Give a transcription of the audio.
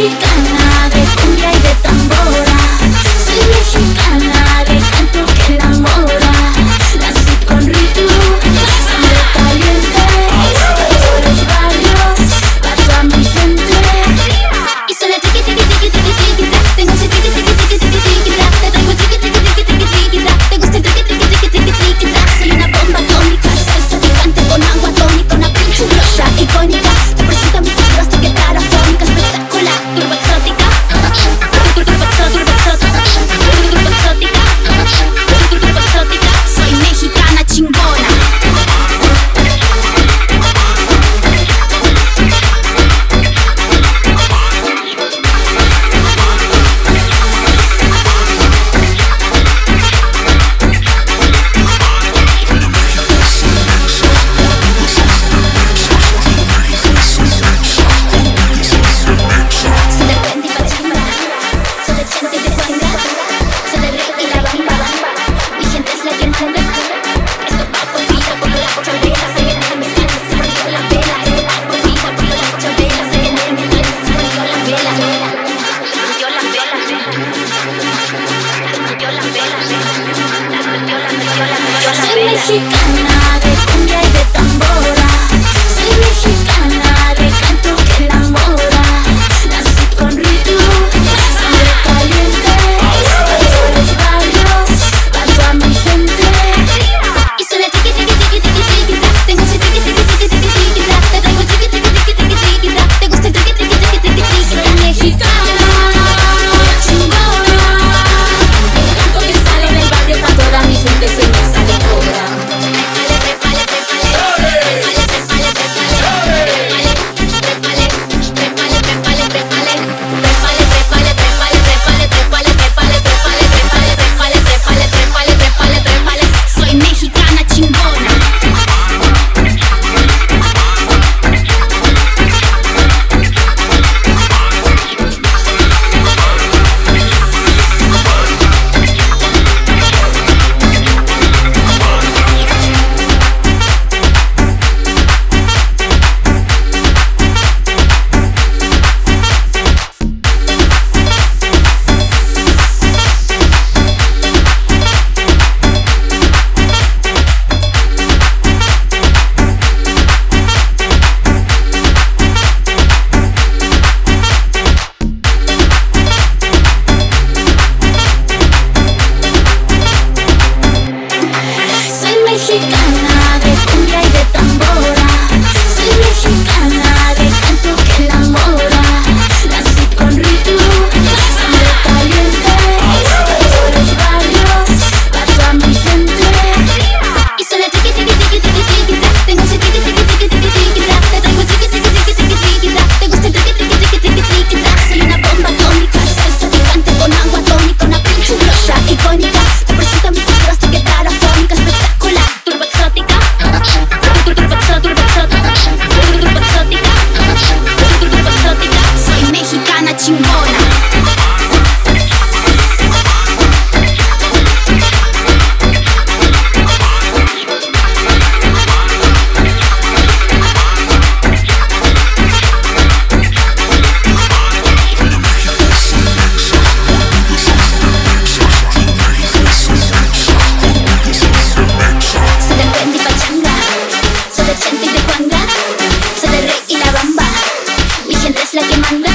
música. she got me la que manda.